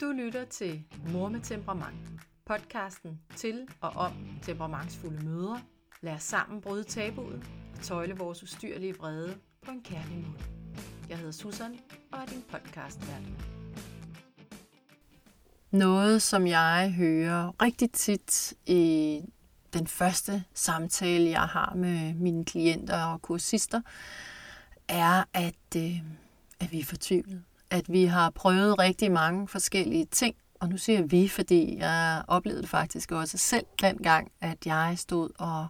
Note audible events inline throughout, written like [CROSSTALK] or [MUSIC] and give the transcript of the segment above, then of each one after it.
Du lytter til Mor med temperament. Podcasten til og om temperamentsfulde mødre. Lad os sammen bryde tabuet og tøjle vores ustyrlige vrede på en kærlig måde. Jeg hedder Susan og er din podcastvært. Noget, som jeg hører rigtig tit i den første samtale, jeg har med mine klienter og kursister, er, at, øh, at vi er fortvivlede at vi har prøvet rigtig mange forskellige ting, og nu siger vi, fordi jeg oplevede det faktisk også selv dengang, at jeg stod og,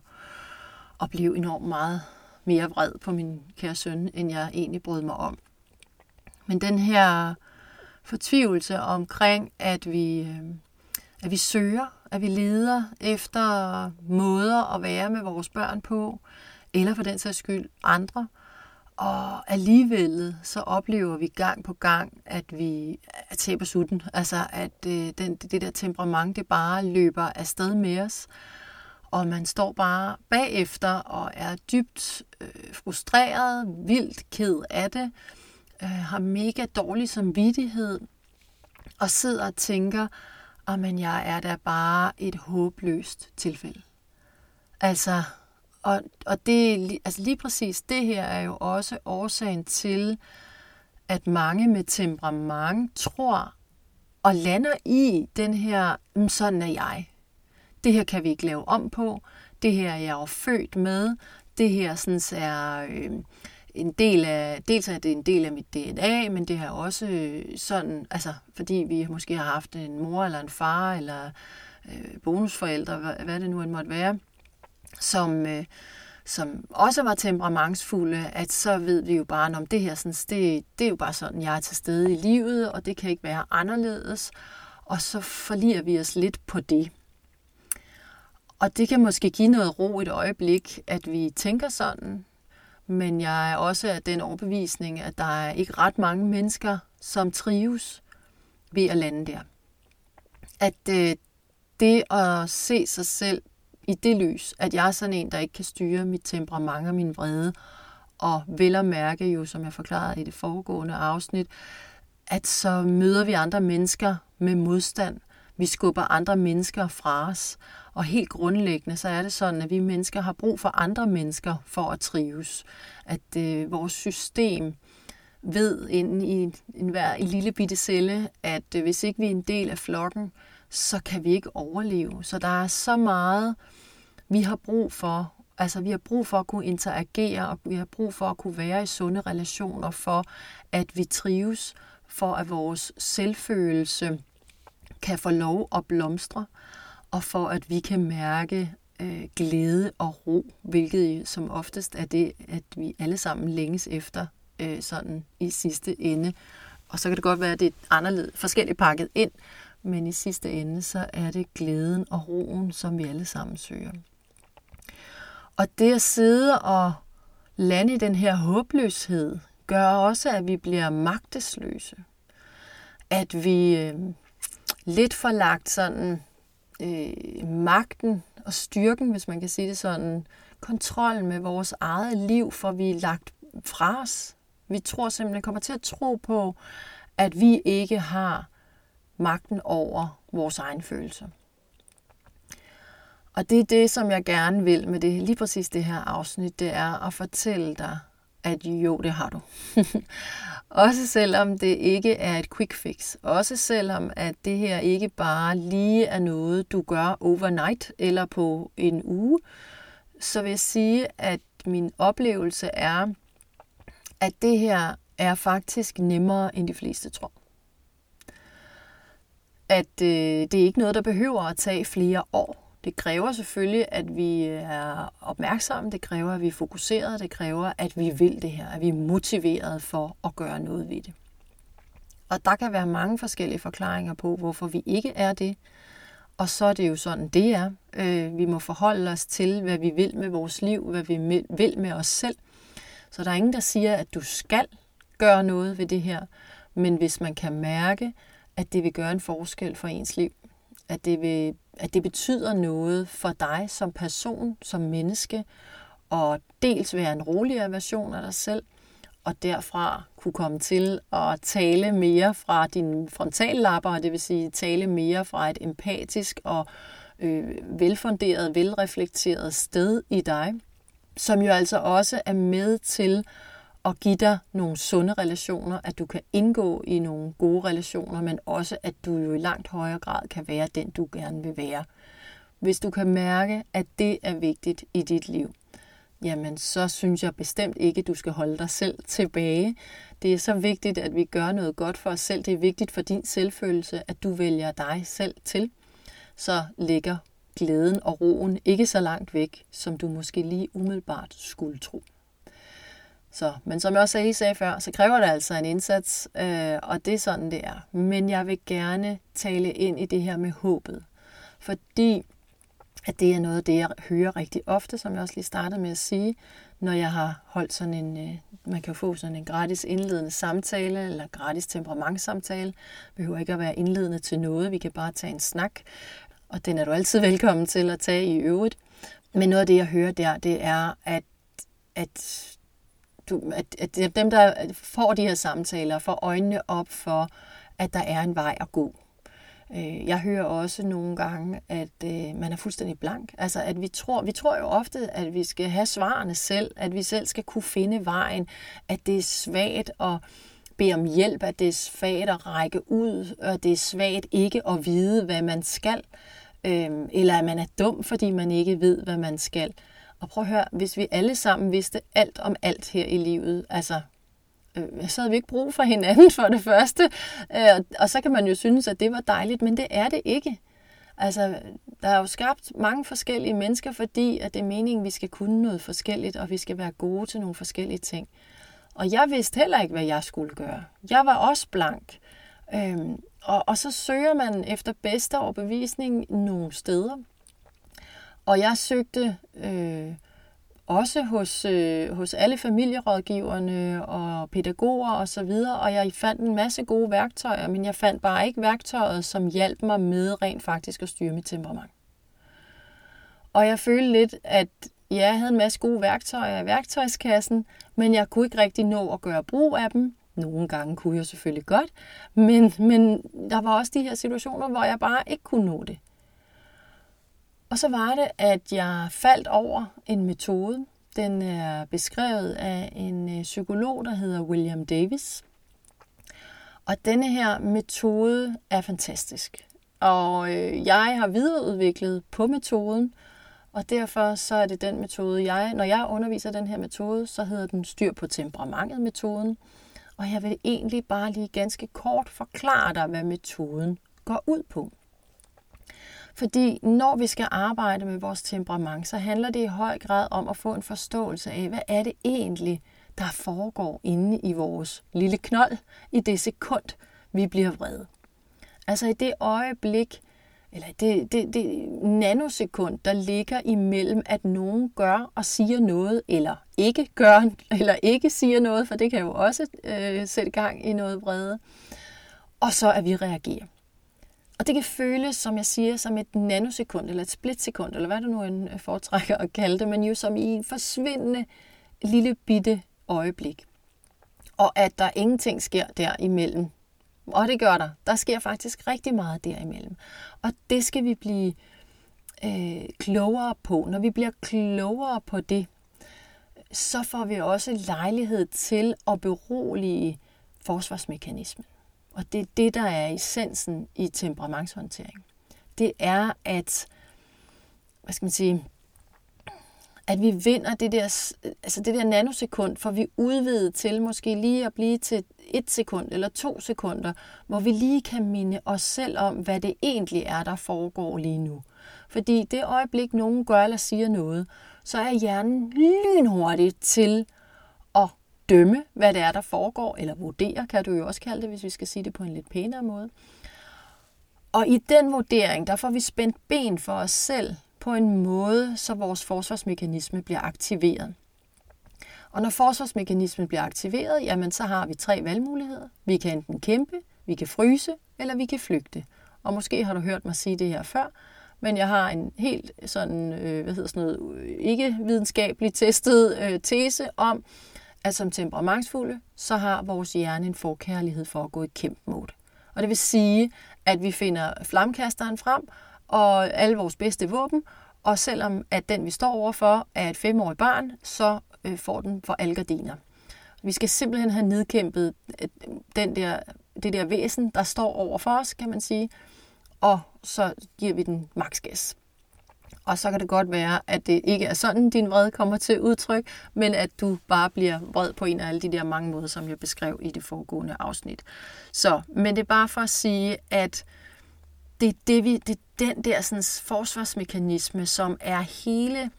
og blev enormt meget mere vred på min kære søn, end jeg egentlig brød mig om. Men den her fortvivlelse omkring, at vi, øh, at vi søger, at vi leder efter måder at være med vores børn på, eller for den sags skyld andre, og alligevel så oplever vi gang på gang, at vi taber sutten. Altså at øh, den, det der temperament, det bare løber afsted med os. Og man står bare bagefter og er dybt øh, frustreret, vildt ked af det, øh, har mega dårlig samvittighed og sidder og tænker, at jeg er da bare et håbløst tilfælde. Altså, og, og det, altså lige præcis det her er jo også årsagen til, at mange med temperament tror og lander i den her, sådan er jeg. Det her kan vi ikke lave om på. Det her er jeg jo født med. Det her sådan, er øh, en del af, dels er det en del af mit DNA, men det her også øh, sådan, altså fordi vi måske har haft en mor eller en far eller øh, bonusforældre, hvad, hvad det nu end måtte være, som, øh, som også var temperamentsfulde, at så ved vi jo bare, om det her sådan, det, det er jo bare sådan, jeg er til stede i livet, og det kan ikke være anderledes. Og så forliger vi os lidt på det. Og det kan måske give noget ro et øjeblik, at vi tænker sådan, men jeg er også af den overbevisning, at der er ikke ret mange mennesker, som trives ved at lande der. At øh, det at se sig selv i det lys, at jeg er sådan en, der ikke kan styre mit temperament og min vrede, og vel at mærke jo, som jeg forklarede i det foregående afsnit, at så møder vi andre mennesker med modstand. Vi skubber andre mennesker fra os. Og helt grundlæggende, så er det sådan, at vi mennesker har brug for andre mennesker for at trives. At øh, vores system ved inden i en, hver en lille bitte celle, at øh, hvis ikke vi er en del af flokken, så kan vi ikke overleve. Så der er så meget, vi har brug for. Altså, vi har brug for at kunne interagere, og vi har brug for at kunne være i sunde relationer, for at vi trives, for at vores selvfølelse kan få lov at blomstre, og for at vi kan mærke øh, glæde og ro, hvilket som oftest er det, at vi alle sammen længes efter øh, sådan i sidste ende. Og så kan det godt være, at det er anderledes, forskelligt pakket ind, men i sidste ende, så er det glæden og roen, som vi alle sammen søger. Og det at sidde og lande i den her håbløshed, gør også, at vi bliver magtesløse. At vi øh, lidt får lagt sådan øh, magten og styrken, hvis man kan sige det sådan, kontrollen med vores eget liv, for vi er lagt fra os. Vi tror simpelthen, kommer til at tro på, at vi ikke har magten over vores egne følelser. Og det er det, som jeg gerne vil med det, lige præcis det her afsnit, det er at fortælle dig, at jo, det har du. [LAUGHS] også selvom det ikke er et quick fix. Også selvom at det her ikke bare lige er noget, du gør overnight eller på en uge, så vil jeg sige, at min oplevelse er, at det her er faktisk nemmere, end de fleste tror at øh, det er ikke noget, der behøver at tage flere år. Det kræver selvfølgelig, at vi øh, er opmærksomme, det kræver, at vi er fokuseret, det kræver, at vi vil det her, at vi er motiveret for at gøre noget ved det. Og der kan være mange forskellige forklaringer på, hvorfor vi ikke er det. Og så er det jo sådan, det er. Øh, vi må forholde os til, hvad vi vil med vores liv, hvad vi vil med os selv. Så der er ingen, der siger, at du skal gøre noget ved det her. Men hvis man kan mærke, at det vil gøre en forskel for ens liv. At det, vil, at det betyder noget for dig som person, som menneske, og dels være en roligere version af dig selv, og derfra kunne komme til at tale mere fra dine frontallapper, det vil sige tale mere fra et empatisk og øh, velfunderet, velreflekteret sted i dig, som jo altså også er med til at give dig nogle sunde relationer, at du kan indgå i nogle gode relationer, men også at du jo i langt højere grad kan være den, du gerne vil være. Hvis du kan mærke, at det er vigtigt i dit liv, jamen så synes jeg bestemt ikke, at du skal holde dig selv tilbage. Det er så vigtigt, at vi gør noget godt for os selv. Det er vigtigt for din selvfølelse, at du vælger dig selv til. Så ligger glæden og roen ikke så langt væk, som du måske lige umiddelbart skulle tro. Så, men som jeg også sagde før, så kræver det altså en indsats, øh, og det er sådan, det er. Men jeg vil gerne tale ind i det her med håbet, fordi at det er noget af det, jeg hører rigtig ofte, som jeg også lige startede med at sige, når jeg har holdt sådan en, øh, man kan jo få sådan en gratis indledende samtale, eller gratis temperamentssamtale. Behøver ikke at være indledende til noget, vi kan bare tage en snak, og den er du altid velkommen til at tage i øvrigt. Men noget af det, jeg hører der, det er, at, at, du, at, at dem, der får de her samtaler, får øjnene op for, at der er en vej at gå øh, jeg hører også nogle gange, at øh, man er fuldstændig blank. Altså, at vi tror, vi tror jo ofte, at vi skal have svarene selv, at vi selv skal kunne finde vejen, at det er svagt at bede om hjælp, at det er svagt at række ud, at det er svagt ikke at vide, hvad man skal, øh, eller at man er dum, fordi man ikke ved, hvad man skal. Og prøv at høre, hvis vi alle sammen vidste alt om alt her i livet, altså øh, så havde vi ikke brug for hinanden for det første. Øh, og så kan man jo synes, at det var dejligt, men det er det ikke. Altså, der er jo skabt mange forskellige mennesker, fordi at det er meningen, at vi skal kunne noget forskelligt, og vi skal være gode til nogle forskellige ting. Og jeg vidste heller ikke, hvad jeg skulle gøre. Jeg var også blank. Øhm, og, og så søger man efter bedste overbevisning nogle steder. Og jeg søgte øh, også hos, øh, hos alle familierådgiverne og pædagoger osv., og, så videre, og jeg fandt en masse gode værktøjer, men jeg fandt bare ikke værktøjet, som hjalp mig med rent faktisk at styre mit temperament. Og jeg følte lidt, at ja, jeg havde en masse gode værktøjer i værktøjskassen, men jeg kunne ikke rigtig nå at gøre brug af dem. Nogle gange kunne jeg selvfølgelig godt, men, men der var også de her situationer, hvor jeg bare ikke kunne nå det. Og så var det, at jeg faldt over en metode. Den er beskrevet af en øh, psykolog, der hedder William Davis. Og denne her metode er fantastisk. Og øh, jeg har videreudviklet på metoden, og derfor så er det den metode, jeg, når jeg underviser den her metode, så hedder den styr på temperamentet metoden. Og jeg vil egentlig bare lige ganske kort forklare dig, hvad metoden går ud på. Fordi når vi skal arbejde med vores temperament, så handler det i høj grad om at få en forståelse af, hvad er det egentlig, der foregår inde i vores lille knold i det sekund, vi bliver vrede. Altså i det øjeblik, eller det, det, det nanosekund, der ligger imellem, at nogen gør og siger noget, eller ikke gør, [LAUGHS] eller ikke siger noget, for det kan jo også øh, sætte gang i noget vrede, og så at vi reagerer. Og det kan føles, som jeg siger, som et nanosekund, eller et splitsekund, eller hvad du nu end øh, foretrækker at kalde det, men jo som i en forsvindende lille bitte øjeblik. Og at der ingenting sker derimellem. Og det gør der. Der sker faktisk rigtig meget derimellem. Og det skal vi blive øh, klogere på. Når vi bliver klogere på det, så får vi også lejlighed til at berolige forsvarsmekanismen. Og det er det, der er essensen i temperamentshåndtering. Det er, at, hvad skal man sige, at vi vinder det der, altså det der nanosekund, for vi udvidet til måske lige at blive til et sekund eller to sekunder, hvor vi lige kan minde os selv om, hvad det egentlig er, der foregår lige nu. Fordi det øjeblik, nogen gør eller siger noget, så er hjernen lynhurtig til dømme, hvad det er, der foregår, eller vurdere, kan du jo også kalde det, hvis vi skal sige det på en lidt pænere måde. Og i den vurdering, der får vi spændt ben for os selv på en måde, så vores forsvarsmekanisme bliver aktiveret. Og når forsvarsmekanismen bliver aktiveret, jamen så har vi tre valgmuligheder. Vi kan enten kæmpe, vi kan fryse, eller vi kan flygte. Og måske har du hørt mig sige det her før, men jeg har en helt sådan, øh, hvad hedder sådan noget, ikke videnskabeligt testet øh, tese om, at som temperamentsfulde, så har vores hjerne en forkærlighed for at gå i kæmpe mode. Og det vil sige, at vi finder flamkasteren frem og alle vores bedste våben, og selvom at den, vi står overfor, er et femårigt barn, så øh, får den for alle gardiner. Vi skal simpelthen have nedkæmpet øh, den der, det der væsen, der står over for os, kan man sige, og så giver vi den maks gas. Og så kan det godt være, at det ikke er sådan, din vrede kommer til udtryk, men at du bare bliver vred på en af alle de der mange måder, som jeg beskrev i det foregående afsnit. Så, men det er bare for at sige, at det er, det, vi, det er den der sådan, forsvarsmekanisme, som er hele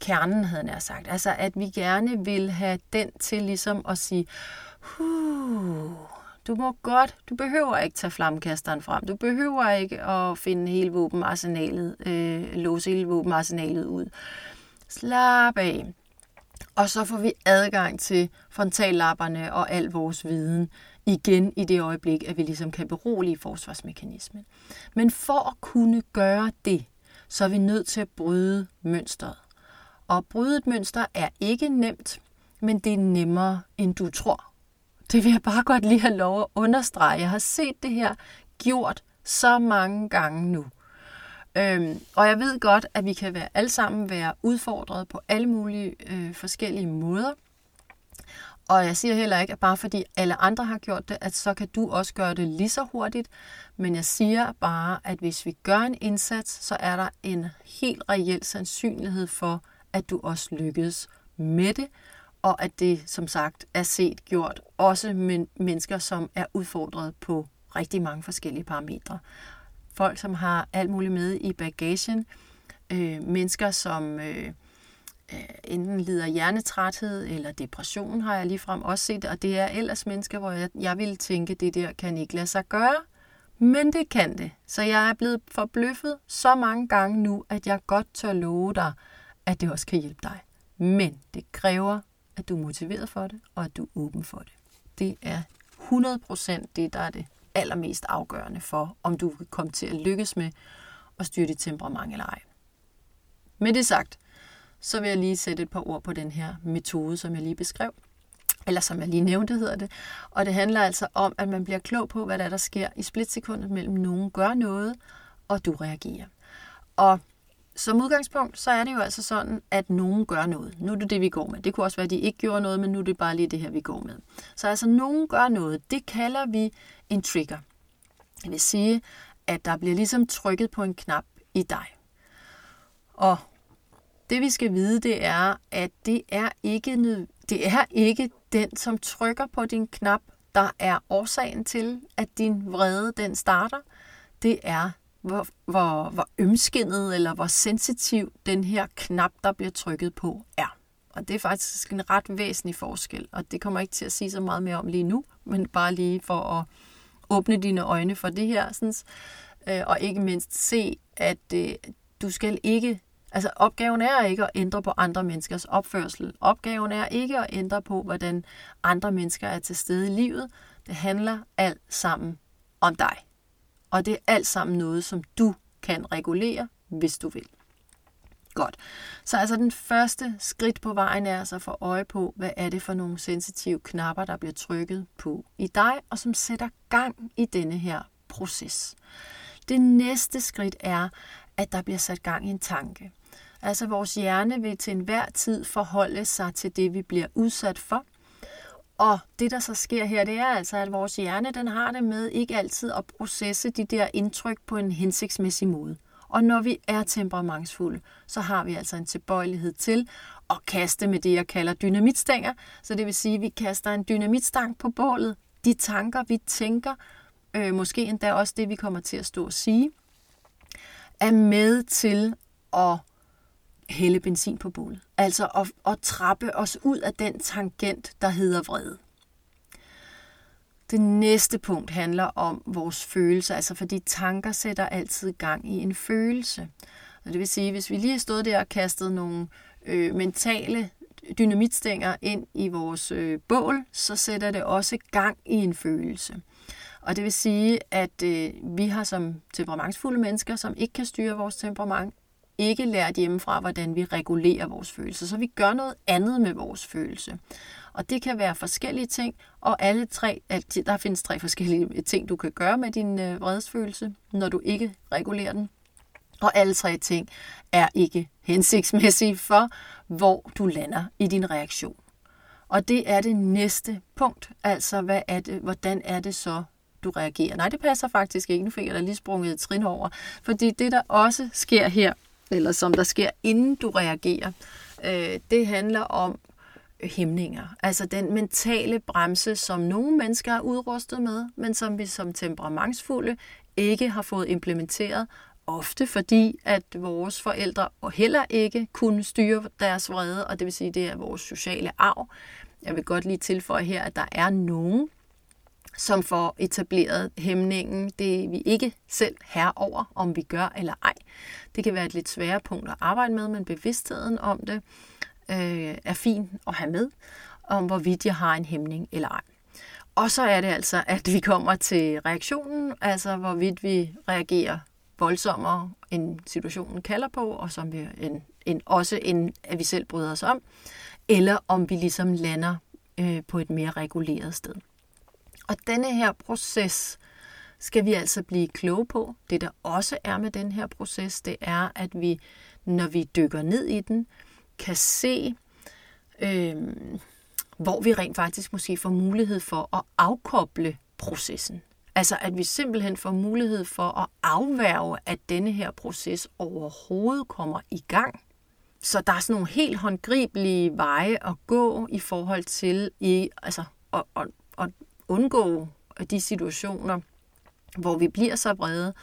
kernen, havde jeg sagt. Altså, at vi gerne vil have den til ligesom at sige, huh, du må godt, du behøver ikke tage flammekasteren frem. Du behøver ikke at finde hele våbenarsenalet, øh, låse hele våbenarsenalet ud. Slap af. Og så får vi adgang til frontallapperne og al vores viden igen i det øjeblik, at vi ligesom kan berolige forsvarsmekanismen. Men for at kunne gøre det, så er vi nødt til at bryde mønstret. Og at bryde et mønster er ikke nemt, men det er nemmere, end du tror. Det vil jeg bare godt lige have lov at understrege. Jeg har set det her gjort så mange gange nu. Øhm, og jeg ved godt, at vi kan være alle sammen være udfordret på alle mulige øh, forskellige måder. Og jeg siger heller ikke, at bare fordi alle andre har gjort det, at så kan du også gøre det lige så hurtigt. Men jeg siger bare, at hvis vi gør en indsats, så er der en helt reel sandsynlighed for, at du også lykkes med det og at det som sagt er set gjort også med mennesker, som er udfordret på rigtig mange forskellige parametre. Folk, som har alt muligt med i bagagen, øh, mennesker, som øh, øh, enten lider hjernetræthed eller depression, har jeg ligefrem også set, og det er ellers mennesker, hvor jeg, jeg ville tænke, det der kan ikke lade sig gøre, men det kan det. Så jeg er blevet forbløffet så mange gange nu, at jeg godt tør love dig, at det også kan hjælpe dig. Men det kræver at du er motiveret for det, og at du er åben for det. Det er 100% det, der er det allermest afgørende for, om du vil komme til at lykkes med at styre dit temperament eller ej. Med det sagt, så vil jeg lige sætte et par ord på den her metode, som jeg lige beskrev, eller som jeg lige nævnte hedder det. Og det handler altså om, at man bliver klog på, hvad der, er, der sker i splitsekundet mellem nogen gør noget, og du reagerer. Og som udgangspunkt, så er det jo altså sådan, at nogen gør noget. Nu er det det, vi går med. Det kunne også være, at de ikke gjorde noget, men nu er det bare lige det her, vi går med. Så altså, nogen gør noget. Det kalder vi en trigger. Det vil sige, at der bliver ligesom trykket på en knap i dig. Og det vi skal vide, det er, at det er ikke, det er ikke den, som trykker på din knap, der er årsagen til, at din vrede den starter. Det er hvor, hvor, hvor ømskindet eller hvor sensitiv den her knap, der bliver trykket på, er. Og det er faktisk en ret væsentlig forskel, og det kommer ikke til at sige så meget mere om lige nu, men bare lige for at åbne dine øjne for det her, sådan, øh, og ikke mindst se, at øh, du skal ikke, altså opgaven er ikke at ændre på andre menneskers opførsel. Opgaven er ikke at ændre på, hvordan andre mennesker er til stede i livet. Det handler alt sammen om dig. Og det er alt sammen noget, som du kan regulere, hvis du vil. Godt. Så altså den første skridt på vejen er altså at få øje på, hvad er det for nogle sensitive knapper, der bliver trykket på i dig, og som sætter gang i denne her proces. Det næste skridt er, at der bliver sat gang i en tanke. Altså vores hjerne vil til enhver tid forholde sig til det, vi bliver udsat for, og det, der så sker her, det er altså, at vores hjerne den har det med ikke altid at processe de der indtryk på en hensigtsmæssig måde. Og når vi er temperamentsfulde, så har vi altså en tilbøjelighed til at kaste med det, jeg kalder dynamitstænger. Så det vil sige, at vi kaster en dynamitstang på bålet. De tanker, vi tænker, øh, måske endda også det, vi kommer til at stå og sige, er med til at hælde benzin på bålet. Altså at, at trappe os ud af den tangent, der hedder vrede. Det næste punkt handler om vores følelser, altså fordi tanker sætter altid gang i en følelse. Og det vil sige, hvis vi lige har stået der og kastet nogle øh, mentale dynamitstænger ind i vores øh, bål, så sætter det også gang i en følelse. Og det vil sige, at øh, vi har som temperamentsfulde mennesker, som ikke kan styre vores temperament, ikke lært hjemmefra, hvordan vi regulerer vores følelser. Så vi gør noget andet med vores følelse. Og det kan være forskellige ting, og alle tre, der findes tre forskellige ting, du kan gøre med din øh, vredesfølelse, når du ikke regulerer den. Og alle tre ting er ikke hensigtsmæssige for, hvor du lander i din reaktion. Og det er det næste punkt. Altså, hvad er det, hvordan er det så, du reagerer? Nej, det passer faktisk ikke. Nu fik jeg da lige sprunget et trin over. Fordi det, der også sker her, eller som der sker, inden du reagerer, øh, det handler om hæmninger. Altså den mentale bremse, som nogle mennesker er udrustet med, men som vi som temperamentsfulde ikke har fået implementeret, ofte fordi, at vores forældre heller ikke kunne styre deres vrede, og det vil sige, det er vores sociale arv. Jeg vil godt lige tilføje her, at der er nogen, som får etableret hæmningen. Det er vi ikke selv her over, om vi gør eller ej. Det kan være et lidt sværere punkt at arbejde med, men bevidstheden om det øh, er fin at have med, om hvorvidt jeg har en hæmning eller ej. Og så er det altså, at vi kommer til reaktionen, altså hvorvidt vi reagerer voldsommere, end situationen kalder på, og som vi en, en, også en, at vi selv bryder os om, eller om vi ligesom lander øh, på et mere reguleret sted. Og denne her proces skal vi altså blive kloge på. Det der også er med den her proces, det er, at vi, når vi dykker ned i den, kan se, øh, hvor vi rent faktisk måske får mulighed for at afkoble processen. Altså at vi simpelthen får mulighed for at afværge, at denne her proces overhovedet kommer i gang. Så der er sådan nogle helt håndgribelige veje at gå i forhold til i, altså, at, at, at undgå øh, de situationer, hvor vi bliver så vrede.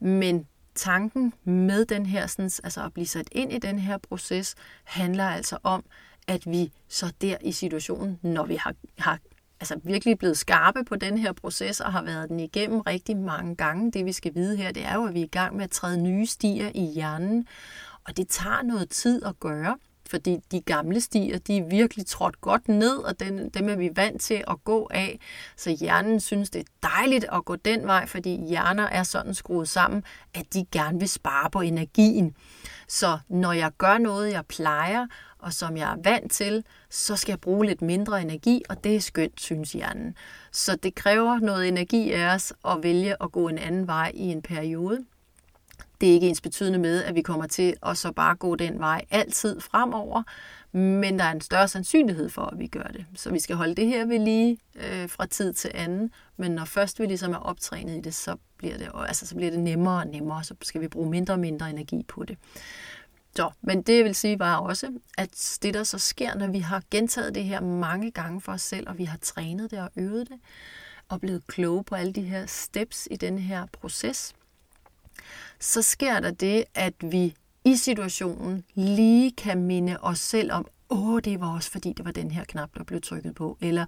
Men tanken med den her, sådan, altså at blive sat ind i den her proces, handler altså om, at vi så der i situationen, når vi har, har altså virkelig blevet skarpe på den her proces og har været den igennem rigtig mange gange. Det vi skal vide her, det er jo, at vi er i gang med at træde nye stier i hjernen, og det tager noget tid at gøre fordi de gamle stier, de er virkelig trådt godt ned, og den, dem er vi vant til at gå af. Så hjernen synes, det er dejligt at gå den vej, fordi hjerner er sådan skruet sammen, at de gerne vil spare på energien. Så når jeg gør noget, jeg plejer, og som jeg er vant til, så skal jeg bruge lidt mindre energi, og det er skønt, synes hjernen. Så det kræver noget energi af os at vælge at gå en anden vej i en periode. Det er ikke ens betydende med, at vi kommer til at så bare gå den vej altid fremover, men der er en større sandsynlighed for, at vi gør det. Så vi skal holde det her ved lige øh, fra tid til anden, men når først vi ligesom er optrænet i det, så bliver det, altså, så bliver det nemmere og nemmere, så skal vi bruge mindre og mindre energi på det. Så, men det jeg vil sige var også, at det der så sker, når vi har gentaget det her mange gange for os selv, og vi har trænet det og øvet det, og blevet kloge på alle de her steps i den her proces, så sker der det, at vi i situationen lige kan minde os selv om, åh, det var også fordi, det var den her knap, der blev trykket på. Eller,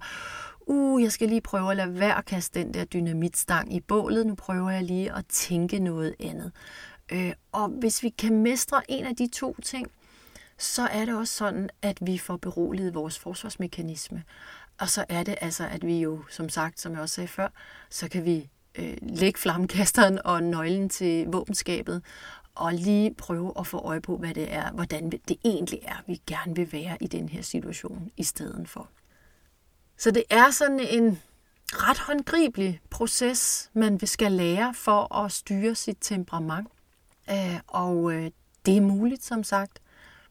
uh, jeg skal lige prøve at lade være at kaste den der dynamitstang i bålet. Nu prøver jeg lige at tænke noget andet. Øh, og hvis vi kan mestre en af de to ting, så er det også sådan, at vi får beroliget vores forsvarsmekanisme. Og så er det altså, at vi jo, som sagt, som jeg også sagde før, så kan vi øh, lægge flammekasteren og nøglen til våbenskabet, og lige prøve at få øje på, hvad det er, hvordan det egentlig er, vi gerne vil være i den her situation i stedet for. Så det er sådan en ret håndgribelig proces, man skal lære for at styre sit temperament. Øh, og øh, det er muligt, som sagt,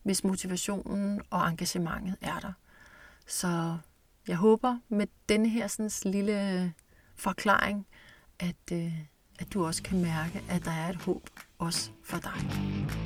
hvis motivationen og engagementet er der. Så jeg håber med denne her sådan, lille forklaring, at, øh, at du også kan mærke, at der er et håb også for dig.